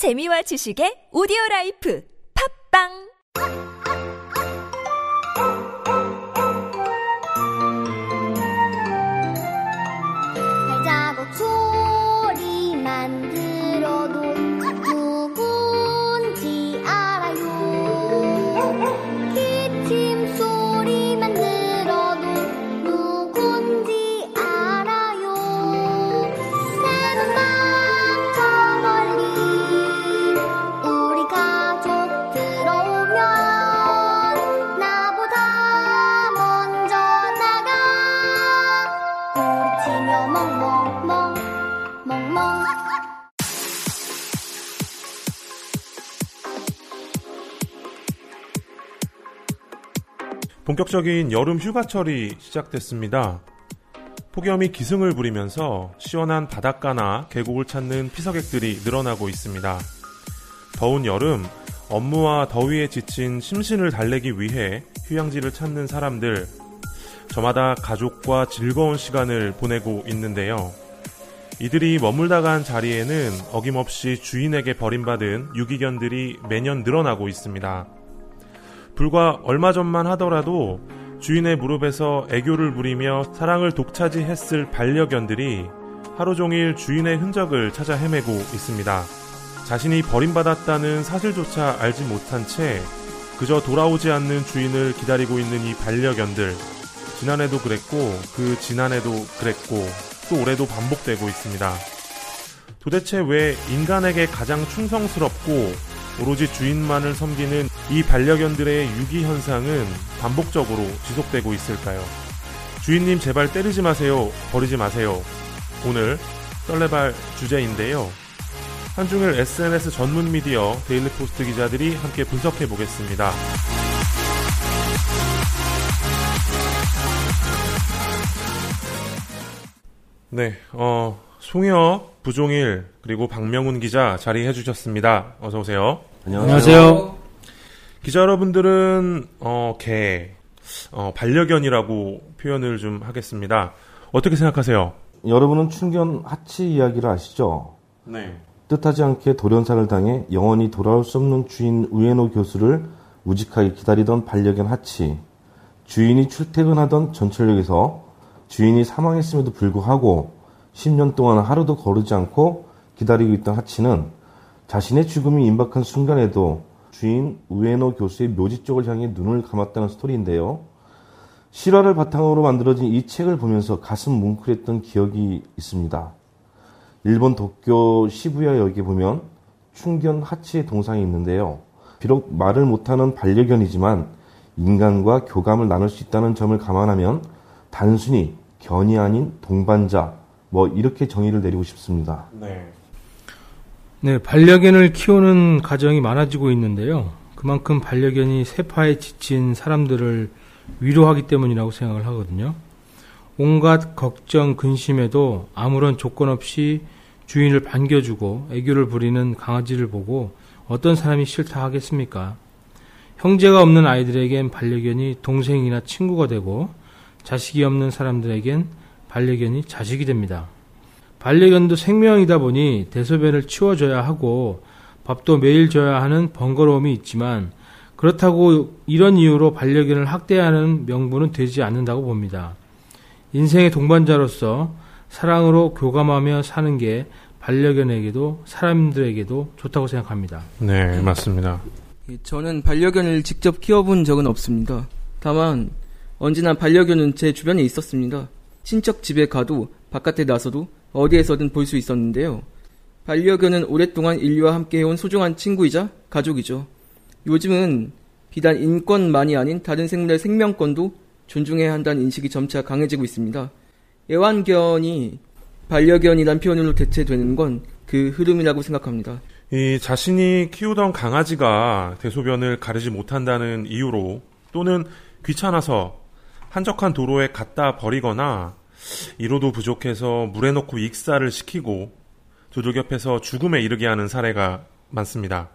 재미와 지식의 오디오 라이프. 팝빵 본격적인 여름 휴가철이 시작됐습니다. 폭염이 기승을 부리면서 시원한 바닷가나 계곡을 찾는 피서객들이 늘어나고 있습니다. 더운 여름, 업무와 더위에 지친 심신을 달래기 위해 휴양지를 찾는 사람들, 저마다 가족과 즐거운 시간을 보내고 있는데요. 이들이 머물다 간 자리에는 어김없이 주인에게 버림받은 유기견들이 매년 늘어나고 있습니다. 불과 얼마 전만 하더라도 주인의 무릎에서 애교를 부리며 사랑을 독차지했을 반려견들이 하루 종일 주인의 흔적을 찾아 헤매고 있습니다. 자신이 버림받았다는 사실조차 알지 못한 채 그저 돌아오지 않는 주인을 기다리고 있는 이 반려견들. 지난해도 그랬고 그 지난해도 그랬고 또 올해도 반복되고 있습니다. 도대체 왜 인간에게 가장 충성스럽고 오로지 주인만을 섬기는 이 반려견들의 유기 현상은 반복적으로 지속되고 있을까요? 주인님 제발 때리지 마세요. 버리지 마세요. 오늘 썰레발 주제인데요. 한중일 SNS 전문 미디어 데일리 포스트 기자들이 함께 분석해 보겠습니다. 네, 어, 송혁, 부종일, 그리고 박명훈 기자 자리해 주셨습니다. 어서 오세요. 안녕하세요. 기자 여러분들은 어, 개, 어, 반려견이라고 표현을 좀 하겠습니다. 어떻게 생각하세요? 여러분은 춘견 하치 이야기를 아시죠? 네. 뜻하지 않게 돌연사를 당해 영원히 돌아올 수 없는 주인 우에노 교수를 우직하게 기다리던 반려견 하치. 주인이 출퇴근하던 전철역에서 주인이 사망했음에도 불구하고 10년 동안 하루도 거르지 않고 기다리고 있던 하치는 자신의 죽음이 임박한 순간에도 주인 우에노 교수의 묘지 쪽을 향해 눈을 감았다는 스토리인데요. 실화를 바탕으로 만들어진 이 책을 보면서 가슴 뭉클했던 기억이 있습니다. 일본 도쿄 시부야역에 보면 충견 하치의 동상이 있는데요. 비록 말을 못하는 반려견이지만 인간과 교감을 나눌 수 있다는 점을 감안하면 단순히 견이 아닌 동반자 뭐 이렇게 정의를 내리고 싶습니다. 네. 네, 반려견을 키우는 가정이 많아지고 있는데요. 그만큼 반려견이 세파에 지친 사람들을 위로하기 때문이라고 생각을 하거든요. 온갖 걱정, 근심에도 아무런 조건 없이 주인을 반겨주고 애교를 부리는 강아지를 보고 어떤 사람이 싫다 하겠습니까? 형제가 없는 아이들에겐 반려견이 동생이나 친구가 되고 자식이 없는 사람들에겐 반려견이 자식이 됩니다. 반려견도 생명이다 보니 대소변을 치워줘야 하고 밥도 매일 줘야 하는 번거로움이 있지만 그렇다고 이런 이유로 반려견을 학대하는 명분은 되지 않는다고 봅니다. 인생의 동반자로서 사랑으로 교감하며 사는 게 반려견에게도 사람들에게도 좋다고 생각합니다. 네, 맞습니다. 예, 저는 반려견을 직접 키워본 적은 없습니다. 다만 언제나 반려견은 제 주변에 있었습니다. 친척 집에 가도 바깥에 나서도 어디에서든 볼 수 있었는데요. 반려견은 오랫동안 인류와 함께 해온 소중한 친구이자 가족이죠. 요즘은 비단 인권만이 아닌 다른 생물의 생명권도 존중해야 한다는 인식이 점차 강해지고 있습니다. 애완견이 반려견이란 표현으로 대체되는 건 그 흐름이라고 생각합니다. 이 자신이 키우던 강아지가 대소변을 가리지 못한다는 이유로 또는 귀찮아서 한적한 도로에 갖다 버리거나 이로도 부족해서 물에 넣고 익사를 시키고 두들겨패서 죽음에 이르게 하는 사례가 많습니다.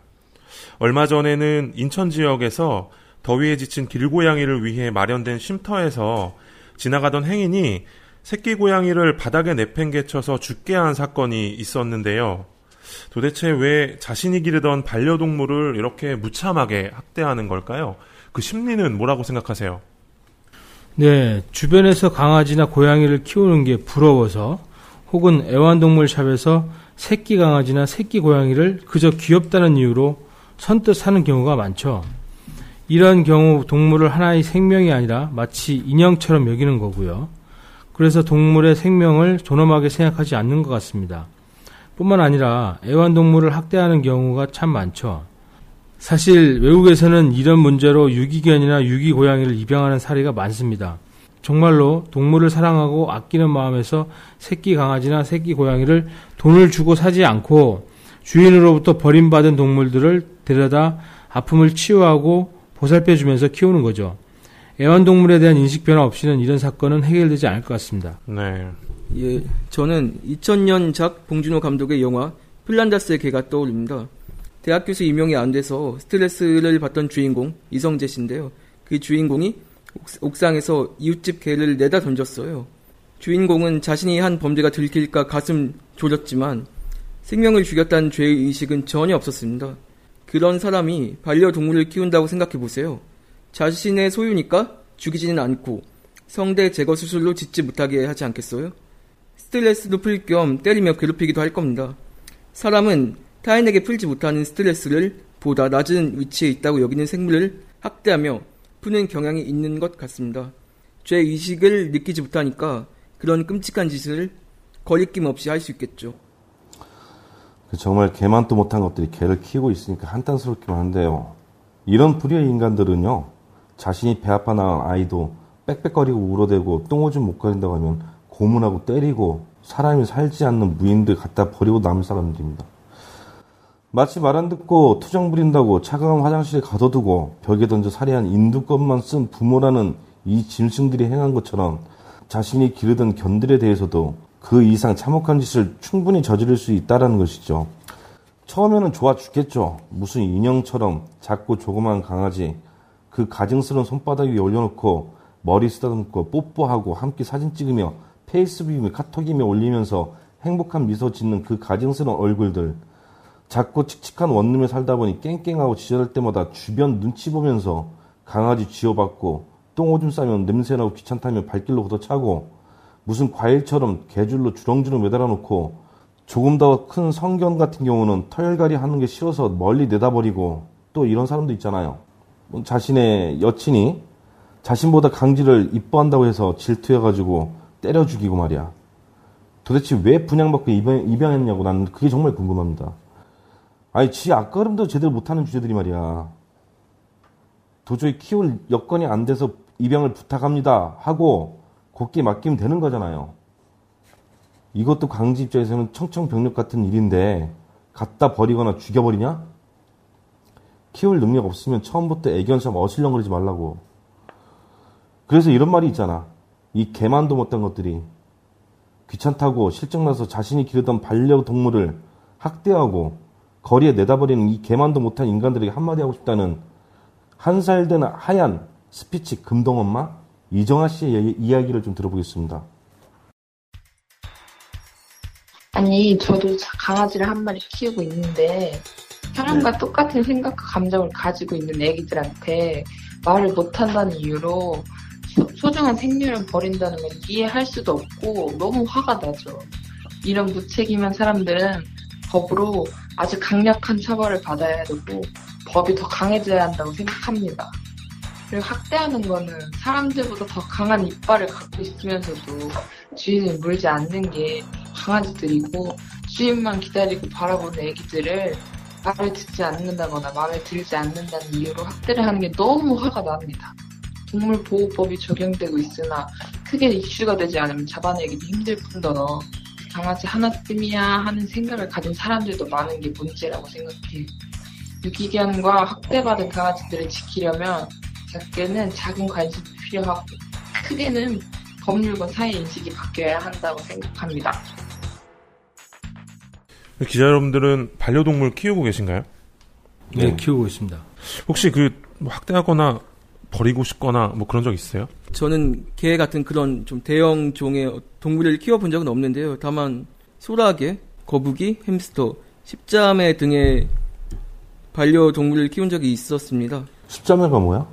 얼마 전에는 인천 지역에서 더위에 지친 길고양이를 위해 마련된 쉼터에서 지나가던 행인이 새끼 고양이를 바닥에 내팽개쳐서 죽게 한 사건이 있었는데요. 도대체 왜 자신이 기르던 반려동물을 이렇게 무참하게 학대하는 걸까요? 그 심리는 뭐라고 생각하세요? 네, 주변에서 강아지나 고양이를 키우는 게 부러워서 혹은 애완동물 샵에서 새끼 강아지나 새끼 고양이를 그저 귀엽다는 이유로 선뜻 사는 경우가 많죠. 이런 경우 동물을 하나의 생명이 아니라 마치 인형처럼 여기는 거고요. 그래서 동물의 생명을 존엄하게 생각하지 않는 것 같습니다. 뿐만 아니라 애완동물을 학대하는 경우가 참 많죠. 사실 외국에서는 이런 문제로 유기견이나 유기고양이를 입양하는 사례가 많습니다. 정말로 동물을 사랑하고 아끼는 마음에서 새끼 강아지나 새끼 고양이를 돈을 주고 사지 않고 주인으로부터 버림받은 동물들을 데려다 아픔을 치유하고 보살펴주면서 키우는 거죠. 애완동물에 대한 인식 변화 없이는 이런 사건은 해결되지 않을 것 같습니다. 네. 예, 저는 2000년작 봉준호 감독의 영화 플란다스의 개가 떠오릅니다. 대학 교수 임용이 안 돼서 스트레스를 받던 주인공 이성재 씨인데요. 그 주인공이 옥- 옥상에서 이웃집 개를 내다 던졌어요. 주인공은 자신이 한 범죄가 들킬까 가슴 졸였지만 생명을 죽였다는 죄의 의식은 전혀 없었습니다. 그런 사람이 반려동물을 키운다고 생각해 보세요. 자신의 소유니까 죽이지는 않고 성대 제거 수술로 짓지 못하게 하지 않겠어요? 스트레스도 풀겸 때리며 괴롭히기도 할 겁니다. 사람은 타인에게 풀지 못하는 스트레스를 보다 낮은 위치에 있다고 여기는 생물을 학대하며 푸는 경향이 있는 것 같습니다. 죄 의식을 느끼지 못하니까 그런 끔찍한 짓을 거리낌 없이 할 수 있겠죠. 그 정말 개만도 못한 것들이 개를 키우고 있으니까 한탄스럽기만 한데요. 이런 불의의 인간들은요, 자신이 배 아파 나간 아이도 빽빽거리고 울어대고 똥오줌 못 가린다고 하면 고문하고 때리고 사람이 살지 않는 무인들 갖다 버리고 남을 사람들입니다. 마치 말 안 듣고 투정 부린다고 차가운 화장실에 가둬두고 벽에 던져 살해한 인두껍만 쓴 부모라는 이 짐승들이 행한 것처럼 자신이 기르던 견들에 대해서도 그 이상 참혹한 짓을 충분히 저지를 수 있다라는 것이죠. 처음에는 좋아 죽겠죠. 무슨 인형처럼 작고 조그만 강아지 그 가증스러운 손바닥 위에 올려놓고 머리 쓰다듬고 뽀뽀하고 함께 사진 찍으며 페이스북이며 카톡이며 올리면서 행복한 미소 짓는 그 가증스러운 얼굴들 작고 칙칙한 원룸에 살다 보니 깽깽하고 지저럴 때마다 주변 눈치 보면서 강아지 쥐어받고 똥 오줌 싸면 냄새나고 귀찮다면 발길로 걷어차고 무슨 과일처럼 개줄로 주렁주렁 매달아 놓고 조금 더 큰 성견 같은 경우는 터열갈이 하는 게 싫어서 멀리 내다버리고 또 이런 사람도 있잖아요. 뭐 자신의 여친이 자신보다 강지를 이뻐한다고 해서 질투해가지고 때려 죽이고 말이야. 도대체 왜 분양받고 입양, 입양했냐고 나는 그게 정말 궁금합니다. 아니, 지 앞가름도 제대로 못하는 주제들이 말이야. 도저히 키울 여건이 안 돼서 입양을 부탁합니다. 하고 곱게 맡기면 되는 거잖아요. 이것도 강지 입장에서는 청청병력 같은 일인데 갖다 버리거나 죽여버리냐? 키울 능력 없으면 처음부터 애견처럼 어슬렁거리지 말라고. 그래서 이런 말이 있잖아. 이 개만도 못한 것들이 귀찮다고 실증나서 자신이 기르던 반려동물을 학대하고 거리에 내다버리는 이 개만도 못한 인간들에게 한마디 하고 싶다는 한 살 된 하얀 스피치 금동엄마 이정아 씨의 이- 이야기를 좀 들어보겠습니다. 아니, 저도 강아지를 한 마리 키우고 있는데, 사람과 똑같은 생각과 감정을 가지고 있는 애기들한테 말을 못한다는 이유로 소- 소중한 생명을 버린다는 건 이해할 수도 없고 너무 화가 나죠. 이런 무책임한 사람들은 법으로 아주 강력한 처벌을 받아야 되고 법이 더 강해져야 한다고 생각합니다. 그리고 학대하는 거는 사람들보다 더 강한 이빨을 갖고 있으면서도 주인을 물지 않는 게 강아지들이고 주인만 기다리고 바라보는 애기들을 말을 듣지 않는다거나 마음에 들지 않는다는 이유로 학대를 하는 게 너무 화가 납니다. 동물보호법이 적용되고 있으나 크게 이슈가 되지 않으면 잡아내기도 힘들 뿐더러 강아지 하나쯤이야 하는 생각을 가진 사람들도 많은 게 문제라고 생각해요. 유기견과 학대받은 강아지들을 지키려면 작게는 작은 관심이 필요하고 크게는 법률과 사회 인식이 바뀌어야 한다고 생각합니다. 기자 여러분들은 반려동물 키우고 계신가요? 네, 네. 키우고 있습니다. 혹시 그 학대하거나 버리고 싶거나 뭐 그런 적 있어요? 저는 개 같은 그런 좀 대형 종의 동물을 키워본 적은 없는데요. 다만 소라게, 거북이, 햄스터 십자매 등의 반려동물을 키운 적이 있었습니다. 십자매가 뭐야?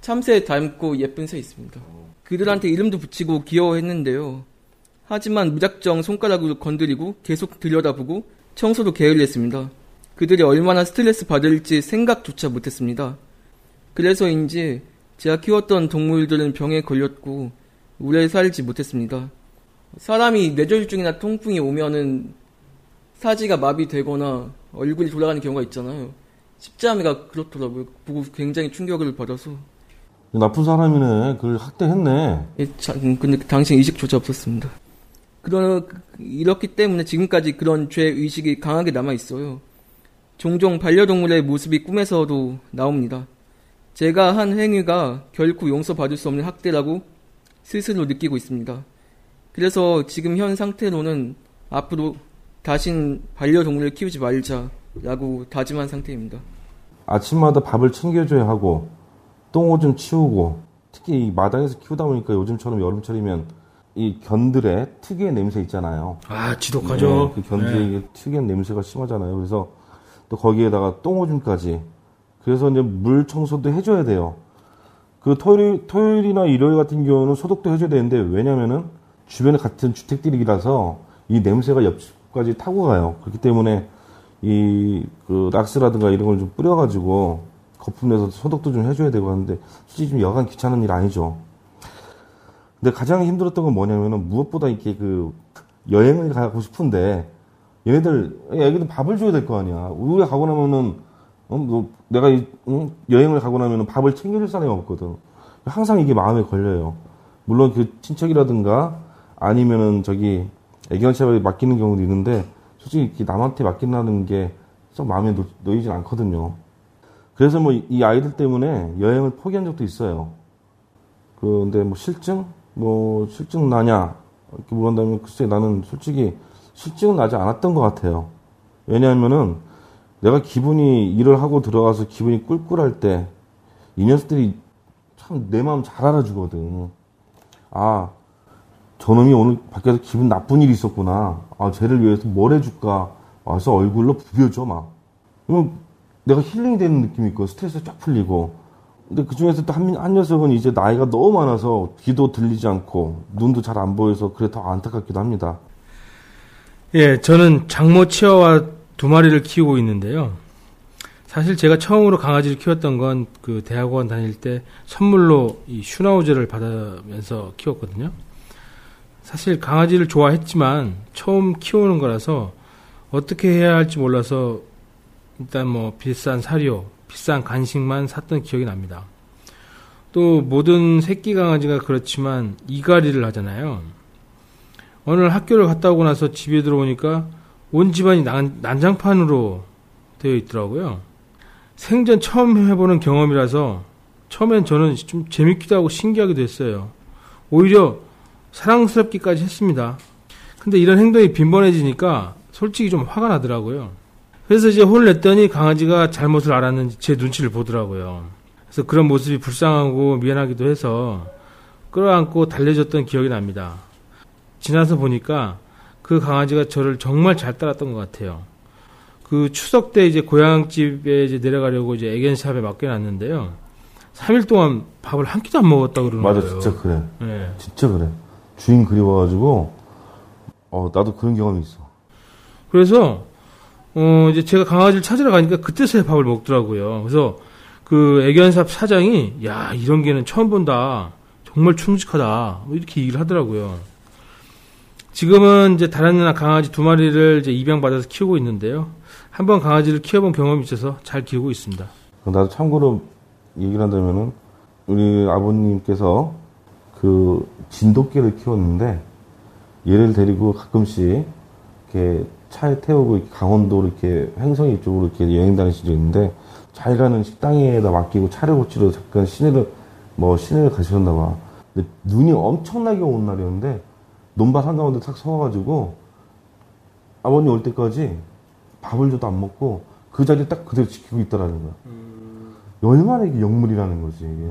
참새 닮고 예쁜 새 있습니다. 그들한테 이름도 붙이고 귀여워했는데요. 하지만 무작정 손가락으로 건드리고 계속 들여다보고 청소도 게을리했습니다. 그들이 얼마나 스트레스 받을지 생각조차 못했습니다. 그래서인지 제가 키웠던 동물들은 병에 걸렸고 오래 살지 못했습니다. 사람이 뇌졸중이나 통풍이 오면은 사지가 마비되거나 얼굴이 돌아가는 경우가 있잖아요. 십자매가 그렇더라고요. 보고 굉장히 충격을 받아서. 나쁜 사람이네. 그걸 학대했네. 예, 자, 음, 근데 당시 의식조차 없었습니다. 그러, 이렇기 때문에 지금까지 그런 죄 의식이 강하게 남아 있어요. 종종 반려동물의 모습이 꿈에서도 나옵니다. 제가 한 행위가 결코 용서받을 수 없는 학대라고 스스로 느끼고 있습니다. 그래서 지금 현 상태로는 앞으로 다신 반려동물을 키우지 말자라고 다짐한 상태입니다. 아침마다 밥을 챙겨줘야 하고 똥오줌 치우고 특히 이 마당에서 키우다 보니까 요즘처럼 여름철이면 이 견들의 특유의 냄새 있잖아요. 아, 지독하죠. 네, 그 견들의 네. 특유의 냄새가 심하잖아요. 그래서 또 거기에다가 똥오줌까지. 그래서 이제 물 청소도 해줘야 돼요. 그 토요일, 토요일이나 일요일 같은 경우는 소독도 해줘야 되는데 왜냐면은 주변에 같은 주택들이라서 이 냄새가 옆집까지 타고 가요. 그렇기 때문에 이 그 락스라든가 이런 걸 좀 뿌려가지고 거품 내서 소독도 좀 해줘야 되고 하는데 솔직히 좀 여간 귀찮은 일 아니죠. 근데 가장 힘들었던 건 뭐냐면은 무엇보다 이렇게 그 여행을 가고 싶은데 얘네들 애기들 밥을 줘야 될 거 아니야. 우리 가고 나면은 어, 뭐 내가 이, 응? 여행을 가고 나면은 밥을 챙겨줄 사람이 없거든. 항상 이게 마음에 걸려요. 물론 그 친척이라든가 아니면은 저기 애견샵에 맡기는 경우도 있는데 솔직히 남한테 맡긴다는 게좀 마음에 놓, 놓이진 않거든요. 그래서 뭐 이 아이들 때문에 여행을 포기한 적도 있어요. 그, 근데 뭐 실증? 뭐 실증 나냐? 이렇게 물어본다면 글쎄 나는 솔직히 실증은 나지 않았던 것 같아요. 왜냐하면은 내가 기분이 일을 하고 들어가서 기분이 꿀꿀할 때 이 녀석들이 참 내 마음 잘 알아주거든. 아, 저놈이 오늘 밖에서 기분 나쁜 일이 있었구나. 아, 쟤를 위해서 뭘 해줄까. 와서 얼굴로 부벼줘, 막. 그러면 내가 힐링이 되는 느낌이 있고, 스트레스 쫙 풀리고. 근데 그 중에서 또 한, 한 녀석은 이제 나이가 너무 많아서 귀도 들리지 않고, 눈도 잘 안 보여서 그래 더 안타깝기도 합니다. 예, 저는 장모 치어와 두 마리를 키우고 있는데요. 사실 제가 처음으로 강아지를 키웠던 건 그 대학원 다닐 때 선물로 이 슈나우저를 받으면서 키웠거든요. 사실 강아지를 좋아했지만 처음 키우는 거라서 어떻게 해야 할지 몰라서 일단 뭐 비싼 사료, 비싼 간식만 샀던 기억이 납니다. 또 모든 새끼 강아지가 그렇지만 이갈이를 하잖아요. 날 학교를 갔다 오고 나서 집에 들어오니까 온 집안이 난, 난장판으로 되어 있더라고요. 생전 처음 해보는 경험이라서 처음엔 저는 좀 재밌기도 하고 신기하기도 했어요. 오히려 사랑스럽기까지 했습니다. 근데 이런 행동이 빈번해지니까 솔직히 좀 화가 나더라고요. 그래서 이제 혼을 냈더니 강아지가 잘못을 알았는지 제 눈치를 보더라고요. 그래서 그런 모습이 불쌍하고 미안하기도 해서 끌어안고 달래줬던 기억이 납니다. 지나서 보니까 그 강아지가 저를 정말 잘 따랐던 것 같아요. 그 추석 때 이제 고향집에 이제 내려가려고 이제 애견샵에 맡겨놨는데요. 3일 동안 밥을 한 끼도 안 먹었다 그러는 맞아, 거예요. 진짜 그래. 네. 진짜 그래. 주인 그리워가지고, 어, 나도 그런 경험이 있어. 그래서 어 이제 제가 강아지를 찾으러 가니까 그때서야 밥을 먹더라고요. 그래서 그 애견샵 사장이 야 이런 개는 처음 본다. 정말 충직하다. 뭐 이렇게 얘기를 하더라고요. 지금은 이제 다른 강아지 두 마리를 이제 입양받아서 키우고 있는데요. 한번 강아지를 키워본 경험이 있어서 잘 키우고 있습니다. 나도 참고로 얘기를 한다면은, 우리 아버님께서 그 진돗개를 키웠는데, 얘를 데리고 가끔씩 이렇게 차에 태우고 강원도 이렇게 횡성 이쪽으로 이렇게 여행 다니신 적이 있는데, 잘 가는 식당에다 맡기고 차를 고치러 잠깐 시내를, 뭐 시내를 가셨나 봐. 근데 눈이 엄청나게 온 날이었는데, 논밭 한가운데 탁 서가지고, 아버님 올 때까지 밥을 줘도 안 먹고, 그 자리에 딱 그대로 지키고 있다라는 거야. 얼마나 이게 영물이라는 거지, 이게.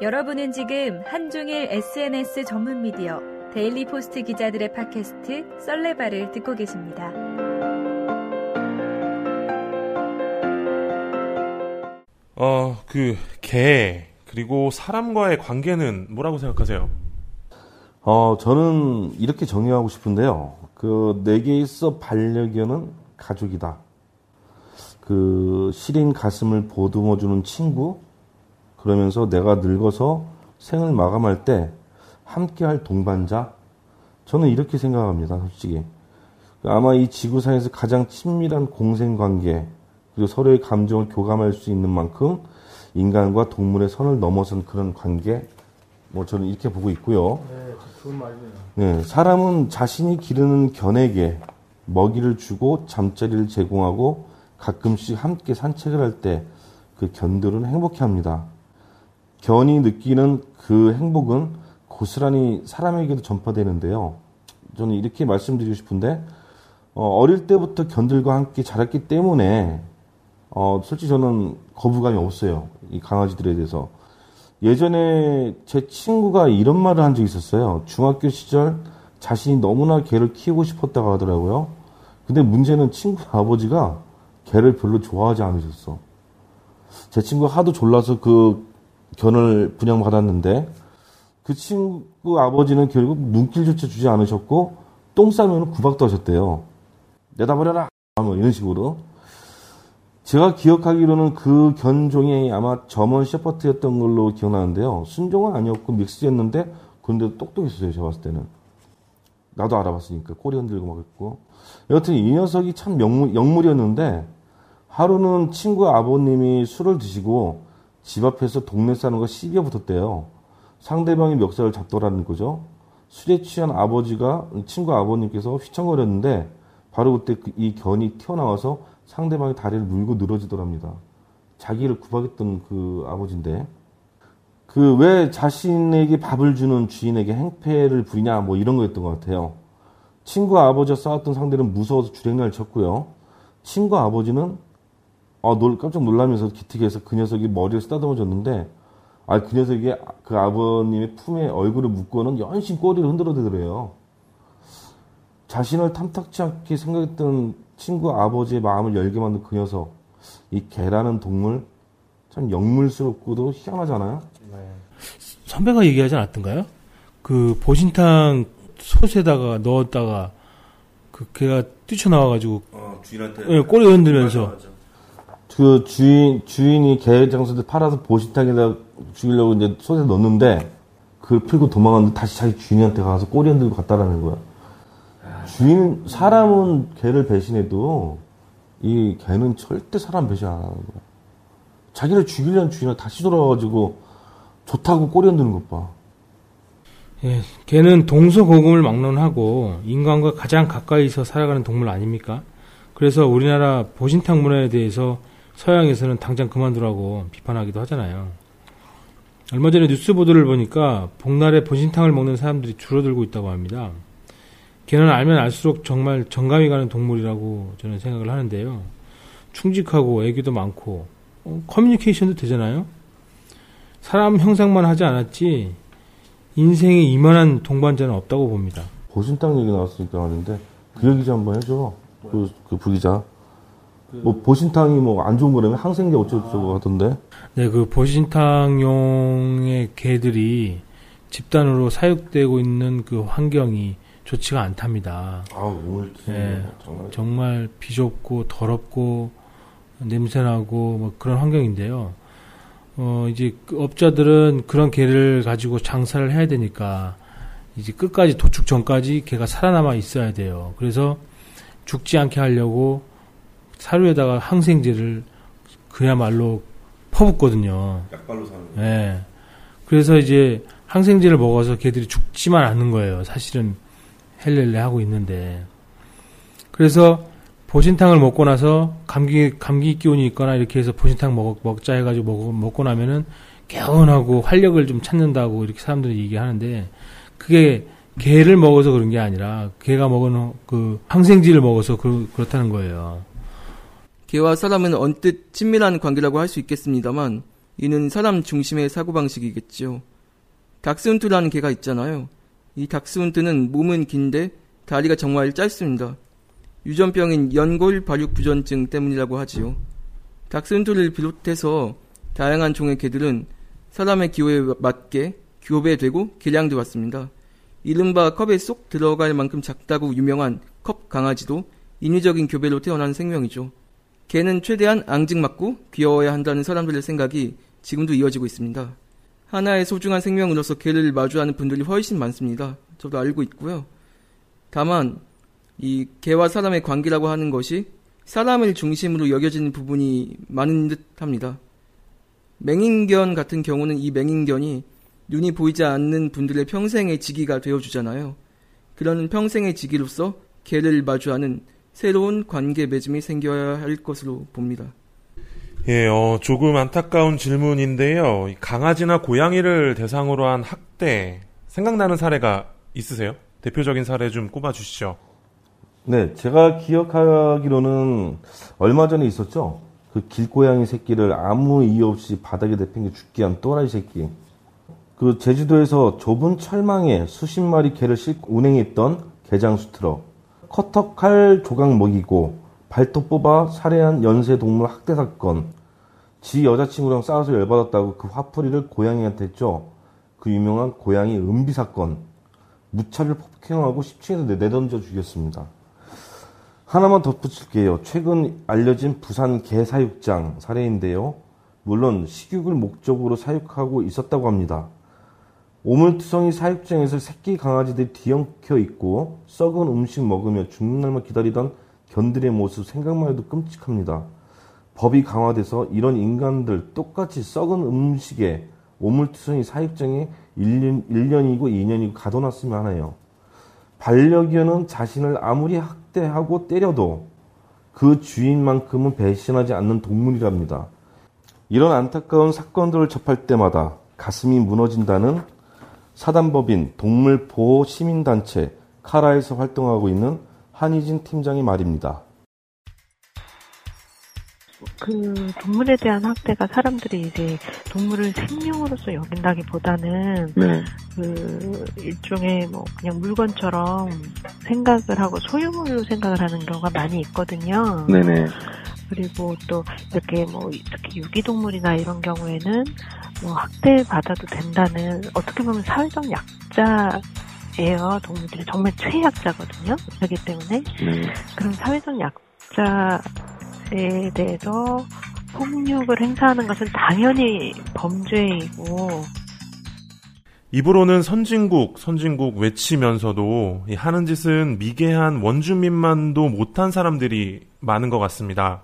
여러분은 지금 한중일 SNS 전문 미디어 데일리 포스트 기자들의 팟캐스트 썰레발을 듣고 계십니다. 어, 그, 개, 그리고 사람과의 관계는 뭐라고 생각하세요? 어, 저는 이렇게 정리하고 싶은데요. 그, 내게 있어 반려견은 가족이다. 그, 시린 가슴을 보듬어주는 친구? 그러면서 내가 늙어서 생을 마감할 때 함께할 동반자? 저는 이렇게 생각합니다, 솔직히. 아마 이 지구상에서 가장 친밀한 공생 관계, 그리고 서로의 감정을 교감할 수 있는 만큼 인간과 동물의 선을 넘어선 그런 관계, 뭐 저는 이렇게 보고 있고요. 네, 좋은 말이네요. 네, 사람은 자신이 기르는 견에게 먹이를 주고 잠자리를 제공하고 가끔씩 함께 산책을 할 때 그 견들은 행복해 합니다. 견이 느끼는 그 행복은 고스란히 사람에게도 전파되는데요. 저는 이렇게 말씀드리고 싶은데, 어, 릴 때부터 견들과 함께 자랐기 때문에, 어, 솔직히 저는 거부감이 없어요. 이 강아지들에 대해서. 예전에 제 친구가 이런 말을 한 적이 있었어요. 중학교 시절 자신이 너무나 개를 키우고 싶었다고 하더라고요. 근데 문제는 친구 아버지가 개를 별로 좋아하지 않으셨어. 제 친구가 하도 졸라서 그 견을 분양받았는데 그 친구 아버지는 결국 눈길조차 주지 않으셨고 똥 싸면 구박도 하셨대요. 내다 버려라! 뭐 이런 식으로. 제가 기억하기로는 그 견종이 아마 점원 셰퍼트였던 걸로 기억나는데요. 순종은 아니었고 믹스였는데 그런데도 똑똑했어요. 제가 봤을 때는. 나도 알아봤으니까 꼬리 흔들고 막 했고. 여튼 이 녀석이 참 영물, 영물이었는데 하루는 친구 아버님이 술을 드시고 집 앞에서 동네 사람과 시비가 붙었대요. 상대방이 멱살을 잡더라는 거죠. 술에 취한 아버지가 친구 아버님께서 휘청거렸는데 바로 그때 그이 견이 튀어나와서 상대방의 다리를 물고 늘어지더랍니다. 자기를 구박했던 그 아버지인데 그 왜 자신에게 밥을 주는 주인에게 행패를 부리냐 뭐 이런 거였던 것 같아요. 친구 아버지와 싸웠던 상대는 무서워서 주랭이를 쳤고요. 친구 아버지는 아, 놀, 깜짝 놀라면서 기특해서 그 녀석이 머리를 쓰다듬어 줬는데, 아, 그 녀석이 그 아버님의 품에 얼굴을 묶고는 연신 꼬리를 흔들어 대더래요. 자신을 탐탁치 않게 생각했던 친구 아버지의 마음을 열게 만든 그 녀석. 이 개라는 동물, 참 영물스럽고도 희한하잖아요? 선배가 얘기하지 않았던가요? 그 보신탕 솥에다가 넣었다가 그 개가 뛰쳐나와가지고 어, 주인한테. 예, 꼬리 흔들면서 그 주인, 주인이 개 장수들 팔아서 보신탕에다 죽이려고 이제 솥에 넣는데, 그걸 풀고 도망갔는데 다시 자기 주인한테 가서 꼬리 흔들고 갔다라는 거야. 주인, 사람은 개를 배신해도, 이 개는 절대 사람 배신 안 하는 거야. 자기를 죽이려는 주인을 다시 돌아와가지고, 좋다고 꼬리 흔드는 것 봐. 예, 개는 동서고금을 막론하고 인간과 가장 가까이서 살아가는 동물 아닙니까? 그래서 우리나라 보신탕 문화에 대해서 서양에서는 당장 그만두라고 비판하기도 하잖아요. 얼마 전에 뉴스 보도를 보니까 복날에 보신탕을 먹는 사람들이 줄어들고 있다고 합니다. 개는 알면 알수록 정말 정감이 가는 동물이라고 저는 생각을 하는데요. 충직하고 애교도 많고 어, 커뮤니케이션도 되잖아요. 사람 형상만 하지 않았지 인생에 이만한 동반자는 없다고 봅니다. 보신탕 얘기 나왔으니까 하는데, 그 얘기 좀 한번 해줘. 그, 그 부기자. 뭐, 보신탕이 뭐, 안 좋은 거라면 항생제 어쩌고저쩌고 하던데. 네, 그 보신탕용의 개들이 집단으로 사육되고 있는 그 환경이 좋지가 않답니다. 아, 오늘 예. 정말. 정말 비좁고 더럽고 냄새나고 뭐 그런 환경인데요. 어, 이제 그 업자들은 그런 개를 가지고 장사를 해야 되니까 이제 끝까지 도축 전까지 개가 살아남아 있어야 돼요. 그래서 죽지 않게 하려고 사료에다가 항생제를 그야말로 퍼붓거든요. 약발로 사는 거. 예. 그래서 이제 항생제를 먹어서 개들이 죽지만 않는 거예요. 사실은 헬렐레 하고 있는데. 그래서 보신탕을 먹고 나서 감기 감기 기운이 있거나 이렇게 해서 보신탕 먹, 먹자 해가지고 먹, 먹고 나면은 개운하고 활력을 좀 찾는다고 이렇게 사람들이 얘기하는데 그게 개를 먹어서 그런 게 아니라 개가 먹은 그 항생제를 먹어서 그, 그렇다는 거예요. 개와 사람은 언뜻 친밀한 관계라고 할 수 있겠습니다만 이는 사람 중심의 사고방식이겠죠. 닥스훈트라는 개가 있잖아요. 이 닥스훈트는 몸은 긴데 다리가 정말 짧습니다. 유전병인 연골 발육 부전증 때문이라고 하지요. 닥스훈트를 비롯해서 다양한 종의 개들은 사람의 기호에 맞게 교배되고 개량돼 왔습니다. 이른바 컵에 쏙 들어갈 만큼 작다고 유명한 컵 강아지도 인위적인 교배로 태어난 생명이죠. 개는 최대한 앙증맞고 귀여워야 한다는 사람들의 생각이 지금도 이어지고 있습니다. 하나의 소중한 생명으로서 개를 마주하는 분들이 훨씬 많습니다. 저도 알고 있고요. 다만 이 개와 사람의 관계라고 하는 것이 사람을 중심으로 여겨지는 부분이 많은 듯합니다. 맹인견 같은 경우는 이 맹인견이 눈이 보이지 않는 분들의 평생의 지기가 되어주잖아요. 그런 평생의 지기로서 개를 마주하는 새로운 관계 맺음이 생겨야 할 것으로 봅니다. 예, 어, 조금 안타까운 질문인데요. 강아지나 고양이를 대상으로 한 학대, 생각나는 사례가 있으세요? 대표적인 사례 좀 꼽아주시죠. 네, 제가 기억하기로는 얼마 전에 있었죠. 그 길고양이 새끼를 아무 이유 없이 바닥에 내팽개 죽게 한 또라이 새끼. 그 제주도에서 좁은 철망에 수십 마리 개를 싣고 운행했던 개장수 트럭. 커터 칼 조각 먹이고 발톱 뽑아 살해한 연쇄 동물 학대 사건. 지 여자친구랑 싸워서 열받았다고 그 화풀이를 고양이한테 했죠. 그 유명한 고양이 은비 사건. 무차별 폭행하고 10층에서 내던져 죽였습니다. 하나만 덧붙일게요. 최근 알려진 부산 개사육장 사례인데요. 물론 식육을 목적으로 사육하고 있었다고 합니다. 오물투성이 사육장에서 새끼 강아지들이 뒤엉켜 있고 썩은 음식 먹으며 죽는 날만 기다리던 견들의 모습 생각만 해도 끔찍합니다. 법이 강화돼서 이런 인간들 똑같이 썩은 음식에 오물투성이 사육장에 1년, 1년이고 2년이고 가둬놨으면 하나요. 반려견은 자신을 아무리 학대하고 때려도 그 주인만큼은 배신하지 않는 동물이랍니다. 이런 안타까운 사건들을 접할 때마다 가슴이 무너진다는 사단법인 동물보호 시민단체 카라에서 활동하고 있는 한희진 팀장의 말입니다. 그 동물에 대한 학대가 사람들이 이제 동물을 생명으로서 여긴다기보다는 네. 그 일종의 뭐 그냥 물건처럼 생각을 하고 소유물로 생각을 하는 경우가 많이 있거든요. 네네. 그리고 또 이렇게 뭐 특히 유기동물이나 이런 경우에는 뭐 학대 받아도 된다는 어떻게 보면 사회적 약자 예요. 동물들이 정말 최약자거든요. 그렇기 때문에 네. 그런 사회적 약자에 대해서 폭력을 행사하는 것은 당연히 범죄이고 입으로는 선진국, 선진국 외치면서도 이 하는 짓은 미개한 원주민만도 못한 사람들이 많은 것 같습니다.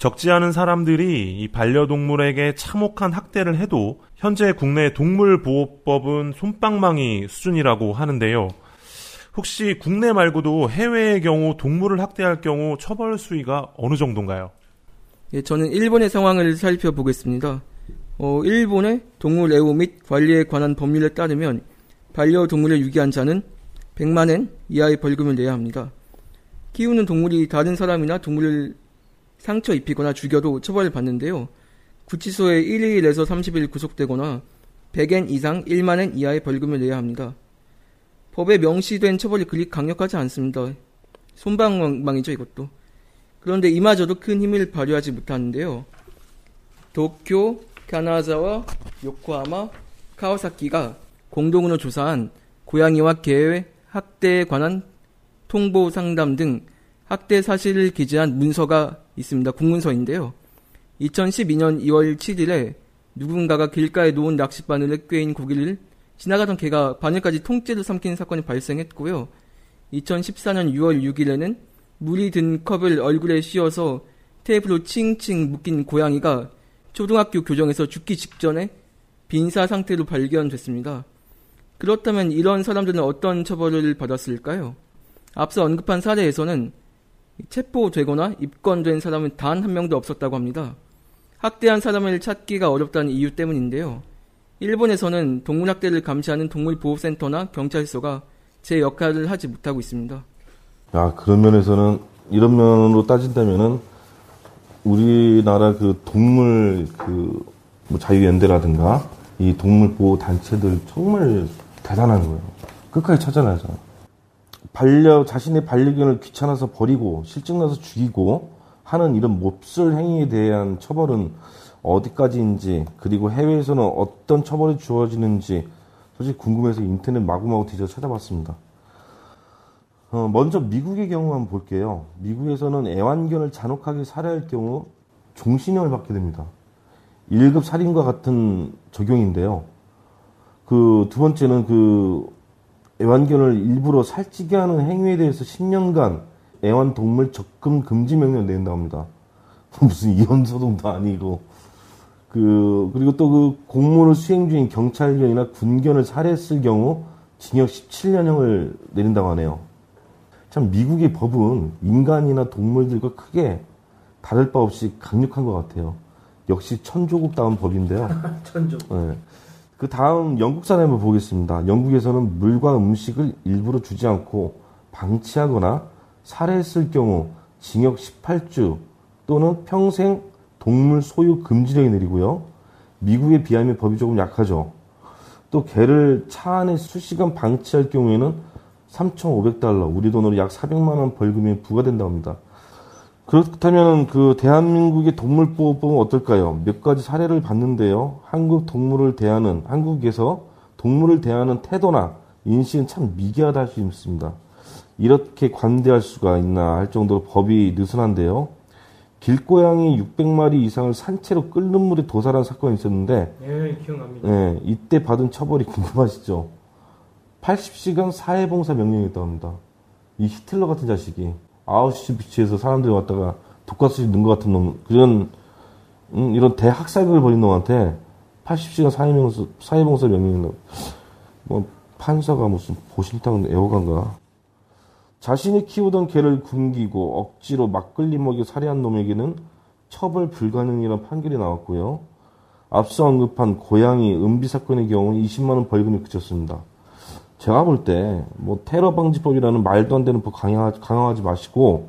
적지 않은 사람들이 이 반려동물에게 참혹한 학대를 해도 현재 국내 동물보호법은 솜방망이 수준이라고 하는데요. 혹시 국내 말고도 해외의 경우 동물을 학대할 경우 처벌 수위가 어느 정도인가요? 예, 저는 일본의 상황을 살펴보겠습니다. 어, 일본의 동물 애호 및 관리에 관한 법률에 따르면 반려동물을 유기한 자는 100만엔 이하의 벌금을 내야 합니다. 키우는 동물이 다른 사람이나 동물을 상처 입히거나 죽여도 처벌을 받는데요. 구치소에 1일에서 30일 구속되거나 100엔 이상 1만엔 이하의 벌금을 내야 합니다. 법에 명시된 처벌이 그리 강력하지 않습니다. 손방망이죠 이것도. 그런데 이마저도 큰 힘을 발휘하지 못하는데요. 도쿄, 가나자와 요코하마, 카와사키가 공동으로 조사한 고양이와 개의 학대에 관한 통보 상담 등 학대 사실을 기재한 문서가 있습니다. 공문서인데요. 2012년 2월 7일에 누군가가 길가에 놓은 낚싯바늘에 꿰인 고기를 지나가던 개가 바늘까지 통째로 삼킨 사건이 발생했고요. 2014년 6월 6일에는 물이 든 컵을 얼굴에 씌워서 테이프로 칭칭 묶인 고양이가 초등학교 교정에서 죽기 직전에 빈사 상태로 발견됐습니다. 그렇다면 이런 사람들은 어떤 처벌을 받았을까요? 앞서 언급한 사례에서는 체포되거나 입건된 사람은 단 한 명도 없었다고 합니다. 학대한 사람을 찾기가 어렵다는 이유 때문인데요. 일본에서는 동물학대를 감시하는 동물보호센터나 경찰서가 제 역할을 하지 못하고 있습니다. 야, 그런 면에서는, 이런 면으로 따진다면은, 우리나라 그 동물 그, 뭐 자유연대라든가, 이 동물보호 단체들 정말 대단한 거예요. 끝까지 찾아내죠. 반려 자신의 반려견을 귀찮아서 버리고 실증나서 죽이고 하는 이런 몹쓸 행위에 대한 처벌은 어디까지인지 그리고 해외에서는 어떤 처벌이 주어지는지 솔직히 궁금해서 인터넷 마구마구 뒤져 찾아봤습니다. 어, 먼저 미국의 경우 한번 볼게요. 미국에서는 애완견을 잔혹하게 살해할 경우 종신형을 받게 됩니다. 1급 살인과 같은 적용인데요. 그 두 번째는 그 애완견을 일부러 살찌게 하는 행위에 대해서 10년간 애완동물 접근 금지 명령을 내린다고 합니다. 무슨 이혼 소동도 아니고 그 그리고 또 그 공무를 수행 중인 경찰견이나 군견을 살해했을 경우 징역 17년형을 내린다고 하네요. 참 미국의 법은 인간이나 동물들과 크게 다를 바 없이 강력한 것 같아요. 역시 천조국다운 법인데요. 천조. 네. 그 다음 영국 사례 한번 보겠습니다. 영국에서는 물과 음식을 일부러 주지 않고 방치하거나 살해했을 경우 징역 18주 또는 평생 동물 소유 금지령이 내리고요. 미국에 비하면 법이 조금 약하죠. 또 개를 차 안에 수시간 방치할 경우에는 3,500달러, 우리 돈으로 약 400만 원 벌금이 부과된다고 합니다. 그렇다면 그 대한민국의 동물 보호법은 어떨까요? 몇 가지 사례를 봤는데요. 한국 동물을 대하는 한국에서 동물을 대하는 태도나 인식은 참 미개하다 할 수 있습니다. 이렇게 관대할 수가 있나 할 정도로 법이 느슨한데요. 길고양이 600마리 이상을 산채로 끓는 물에 도살한 사건이 있었는데 예, 기억납니다. 예, 이때 받은 처벌이 궁금하시죠? 80시간 사회봉사 명령이었다고 합니다. 이 히틀러 같은 자식이 아우슈비츠에서 사람들이 왔다가 독가스에 넣은 것 같은 놈, 그런, 음, 이런 대학살극을 벌인 놈한테 80시간 사회봉사, 사회봉사 명령이 뭐, 판사가 무슨 보신탕 애호간가. 자신이 키우던 개를 굶기고 억지로 막걸리 먹여 살해한 놈에게는 처벌 불가능이라는 판결이 나왔고요. 앞서 언급한 고양이 은비 사건의 경우 20만원 벌금이 그쳤습니다. 제가 볼 때, 뭐, 테러 방지법이라는 말도 안 되는 법 강화하지, 강화하지 마시고,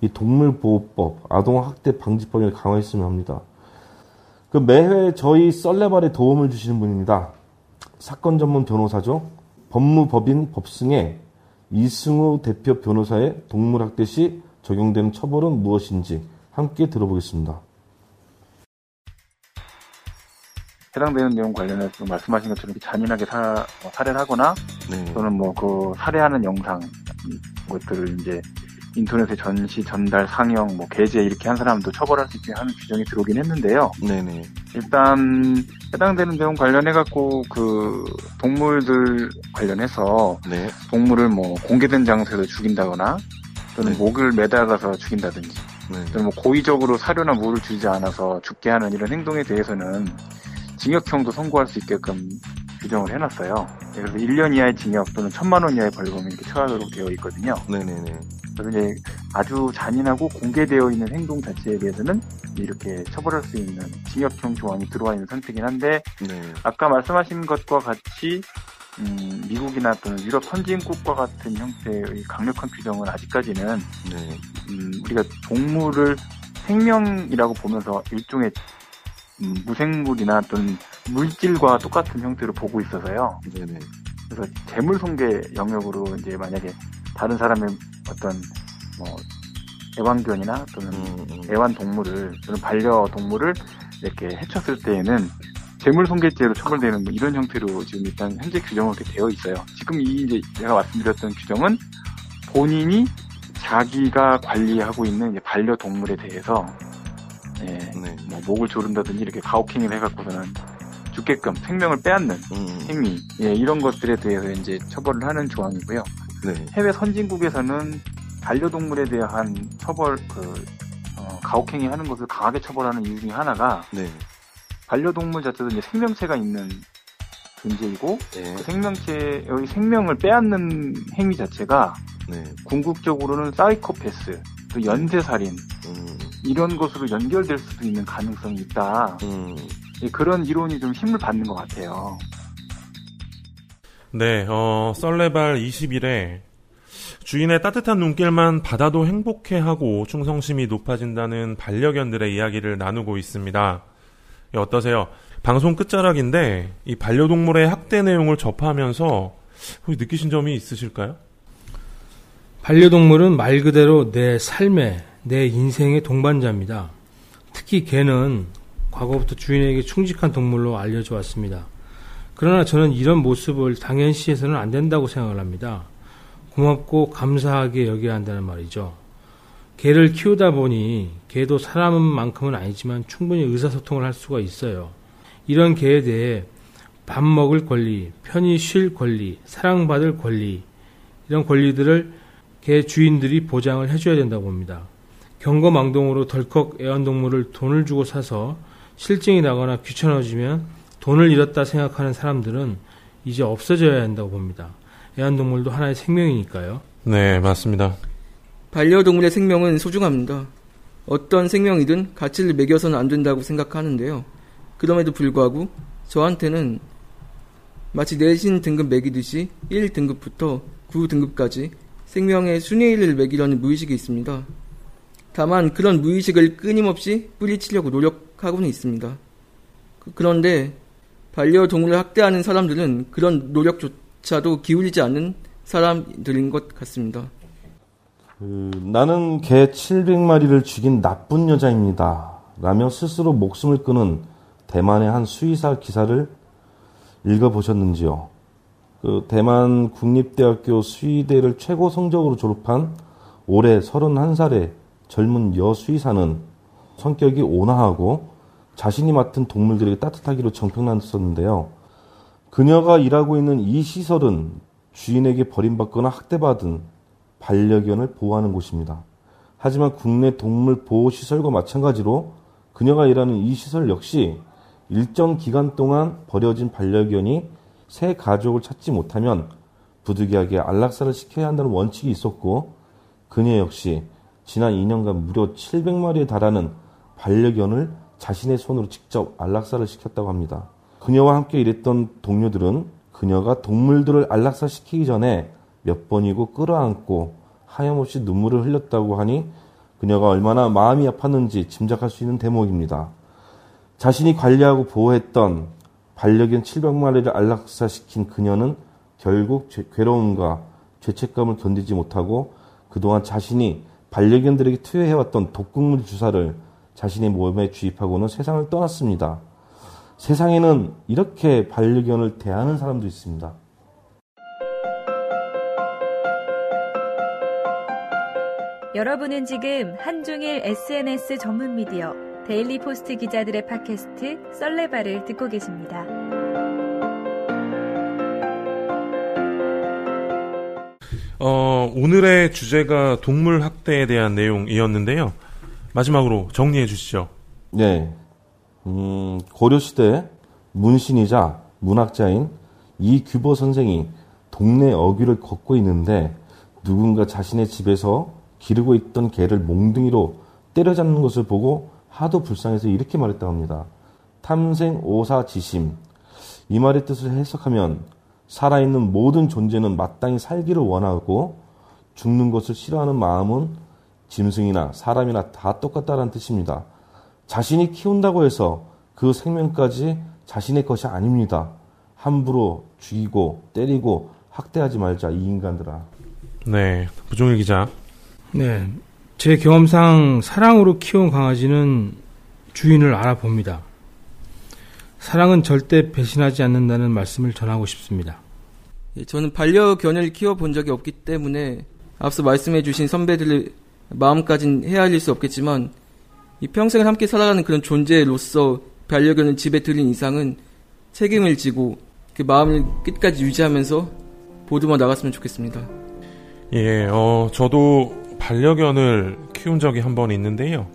이 동물보호법, 아동학대 방지법을 강화했으면 합니다. 그 매회 저희 썰레발에 도움을 주시는 분입니다. 사건 전문 변호사죠. 법무법인 법승의 이승우 대표 변호사의 동물학대 시 적용되는 처벌은 무엇인지 함께 들어보겠습니다. 해당되는 내용 관련해서 말씀하신 것처럼 잔인하게 사, 뭐 살해를 하거나 네. 또는 뭐 그 살해하는 영상 것들을 이제 인터넷에 전시, 전달, 상영, 뭐 게재 이렇게 한 사람도 처벌할 수 있게 하는 규정이 들어오긴 했는데요. 네네. 일단 해당되는 내용 관련해 갖고 그 동물들 관련해서 네. 동물을 뭐 공개된 장소에서 죽인다거나 또는 네. 목을 매달아서 죽인다든지 네. 또는 뭐 고의적으로 사료나 물을 주지 않아서 죽게 하는 이런 행동에 대해서는 징역형도 선고할 수 있게끔 규정을 해놨어요. 그래서 1년 이하의 징역 또는 1천만 원 이하의 벌금이 이렇게 처하도록 되어 있거든요. 네네네. 그래서 이제 아주 잔인하고 공개되어 있는 행동 자체에 대해서는 이렇게 처벌할 수 있는 징역형 조항이 들어와 있는 상태긴 한데 네. 아까 말씀하신 것과 같이 음, 미국이나 또는 유럽 선진국과 같은 형태의 강력한 규정은 아직까지는 네. 음, 우리가 동물을 생명이라고 보면서 일종의 음, 무생물이나 또는 물질과 똑같은 형태로 보고 있어서요. 네네. 그래서 재물 손괴 영역으로 이제 만약에 다른 사람의 어떤 뭐 애완견이나 또는 음, 음. 애완 동물을 또는 반려 동물을 이렇게 해쳤을 때에는 재물손괴죄로 처벌되는 뭐 이런 형태로 지금 일단 현재 규정은 그렇게 되어 있어요. 지금 이 이제 제가 말씀드렸던 규정은 본인이 자기가 관리하고 있는 이제 반려 동물에 대해서 예, 네. 뭐 목을 조른다든지 이렇게 가혹행위를 해갖고서는 죽게끔 생명을 빼앗는 음, 행위 예, 이런 것들에 대해서 이제 처벌을 하는 조항이고요. 네. 해외 선진국에서는 반려동물에 대한 처벌 그 어, 가혹행위 하는 것을 강하게 처벌하는 이유 중에 하나가 네. 반려동물 자체도 이제 생명체가 있는 존재이고 네. 그 생명체의 생명을 빼앗는 행위 자체가 네. 궁극적으로는 사이코패스 또 연쇄살인 음, 이런 것으로 연결될 수도 있는 가능성이 있다. 음. 예, 그런 이론이 좀 힘을 받는 것 같아요. 네, 어, 썰레발 20일에 주인의 따뜻한 눈길만 받아도 행복해하고 충성심이 높아진다는 반려견들의 이야기를 나누고 있습니다. 예, 어떠세요? 방송 끝자락인데 이 반려동물의 학대 내용을 접하면서 혹시 느끼신 점이 있으실까요? 반려동물은 말 그대로 내 삶의, 내 인생의 동반자입니다. 특히 개는 과거부터 주인에게 충직한 동물로 알려져 왔습니다. 그러나 저는 이런 모습을 당연시해서는 안 된다고 생각을 합니다. 고맙고 감사하게 여겨야 한다는 말이죠. 개를 키우다 보니 개도 사람만큼은 아니지만 충분히 의사소통을 할 수가 있어요. 이런 개에 대해 밥 먹을 권리, 편히 쉴 권리, 사랑받을 권리, 이런 권리들을 개 주인들이 보장을 해줘야 된다고 봅니다. 경거망동으로 덜컥 애완동물을 돈을 주고 사서 실증이 나거나 귀찮아지면 돈을 잃었다 생각하는 사람들은 이제 없어져야 한다고 봅니다. 애완동물도 하나의 생명이니까요. 네, 맞습니다. 반려동물의 생명은 소중합니다. 어떤 생명이든 가치를 매겨서는 안 된다고 생각하는데요. 그럼에도 불구하고 저한테는 마치 내신 등급 매기듯이 1등급부터 9등급까지 생명의 순위를 매기려는 무의식이 있습니다. 다만 그런 무의식을 끊임없이 뿌리치려고 노력하고는 있습니다. 그- 그런데 반려동물을 학대하는 사람들은 그런 노력조차도 기울이지 않는 사람들인 것 같습니다. 그, 나는 개 700마리를 죽인 나쁜 여자입니다. 라며 스스로 목숨을 끊은 대만의 한 수의사 기사를 읽어보셨는지요? 그 대만 국립대학교 수의대를 최고 성적으로 졸업한 올해 31살의 젊은 여수의사는 성격이 온화하고 자신이 맡은 동물들에게 따뜻하기로 정평났었는데요. 그녀가 일하고 있는 이 시설은 주인에게 버림받거나 학대받은 반려견을 보호하는 곳입니다. 하지만 국내 동물 보호 시설과 마찬가지로 그녀가 일하는 이 시설 역시 일정 기간 동안 버려진 반려견이 새 가족을 찾지 못하면 부득이하게 안락사를 시켜야 한다는 원칙이 있었고 그녀 역시 지난 2년간 무려 700마리에 달하는 반려견을 자신의 손으로 직접 안락사를 시켰다고 합니다. 그녀와 함께 일했던 동료들은 그녀가 동물들을 안락사 시키기 전에 몇 번이고 끌어안고 하염없이 눈물을 흘렸다고 하니 그녀가 얼마나 마음이 아팠는지 짐작할 수 있는 대목입니다. 자신이 관리하고 보호했던 반려견 700마리를 안락사시킨 그녀는 결국 죄- 괴로움과 죄책감을 견디지 못하고 그동안 자신이 반려견들에게 투여해왔던 독극물 주사를 자신의 몸에 주입하고는 세상을 떠났습니다. 세상에는 이렇게 반려견을 대하는 사람도 있습니다. 여러분은 지금 한중일 SNS 전문 미디어 데일리 포스트 기자들의 팟캐스트 썰레발을 듣고 계십니다. 어, 오늘의 주제가 동물 학대에 대한 내용이었는데요. 마지막으로 정리해 주시죠. 네. 음, 고려시대 문신이자 문학자인 이규보 선생이 동네 어귀를 걷고 있는데 누군가 자신의 집에서 기르고 있던 개를 몽둥이로 때려잡는 것을 보고 하도 불쌍해서 이렇게 말했다고 합니다. 탐생 오사 지심. 이 말의 뜻을 해석하면 살아있는 모든 존재는 마땅히 살기를 원하고 죽는 것을 싫어하는 마음은 짐승이나 사람이나 다 똑같다는 뜻입니다. 자신이 키운다고 해서 그 생명까지 자신의 것이 아닙니다. 함부로 죽이고 때리고 학대하지 말자 이 인간들아. 네, 부종일 기자. 네. 제 경험상 사랑으로 키운 강아지는 주인을 알아봅니다. 사랑은 절대 배신하지 않는다는 말씀을 전하고 싶습니다. 예, 저는 반려견을 키워본 적이 없기 때문에 앞서 말씀해주신 선배들의 마음까진 헤아릴 수 없겠지만 이 평생을 함께 살아가는 그런 존재로서 반려견을 집에 들인 이상은 책임을 지고 그 마음을 끝까지 유지하면서 보듬어 나갔으면 좋겠습니다. 예, 어, 저도 반려견을 키운 적이 한 번 있는데요.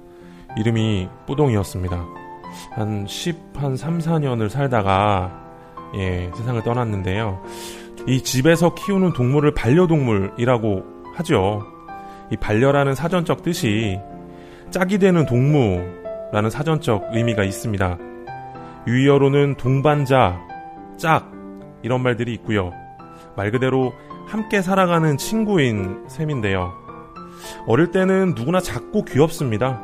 이름이 뿌동이었습니다. 한 10, 한 3, 4년을 살다가, 예, 세상을 떠났는데요. 이 집에서 키우는 동물을 반려동물이라고 하죠. 이 반려라는 사전적 뜻이 짝이 되는 동무라는 사전적 의미가 있습니다. 유의어로는 동반자, 짝, 이런 말들이 있고요. 말 그대로 함께 살아가는 친구인 셈인데요. 어릴 때는 누구나 작고 귀엽습니다.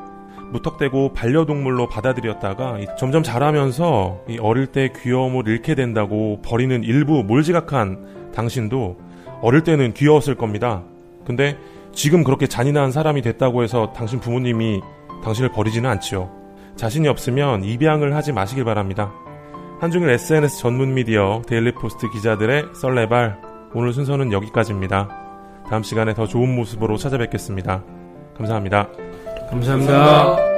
무턱대고 반려동물로 받아들였다가 이 점점 자라면서 이 어릴 때 귀여움을 잃게 된다고 버리는 일부 몰지각한 당신도 어릴 때는 귀여웠을 겁니다. 근데 지금 그렇게 잔인한 사람이 됐다고 해서 당신 부모님이 당신을 버리지는 않지요. 자신이 없으면 입양을 하지 마시길 바랍니다. 한중일 SNS 전문 미디어 데일리포스트 기자들의 썰레발 오늘 순서는 여기까지입니다. 다음 시간에 더 좋은 모습으로 찾아뵙겠습니다. 감사합니다. 감사합니다.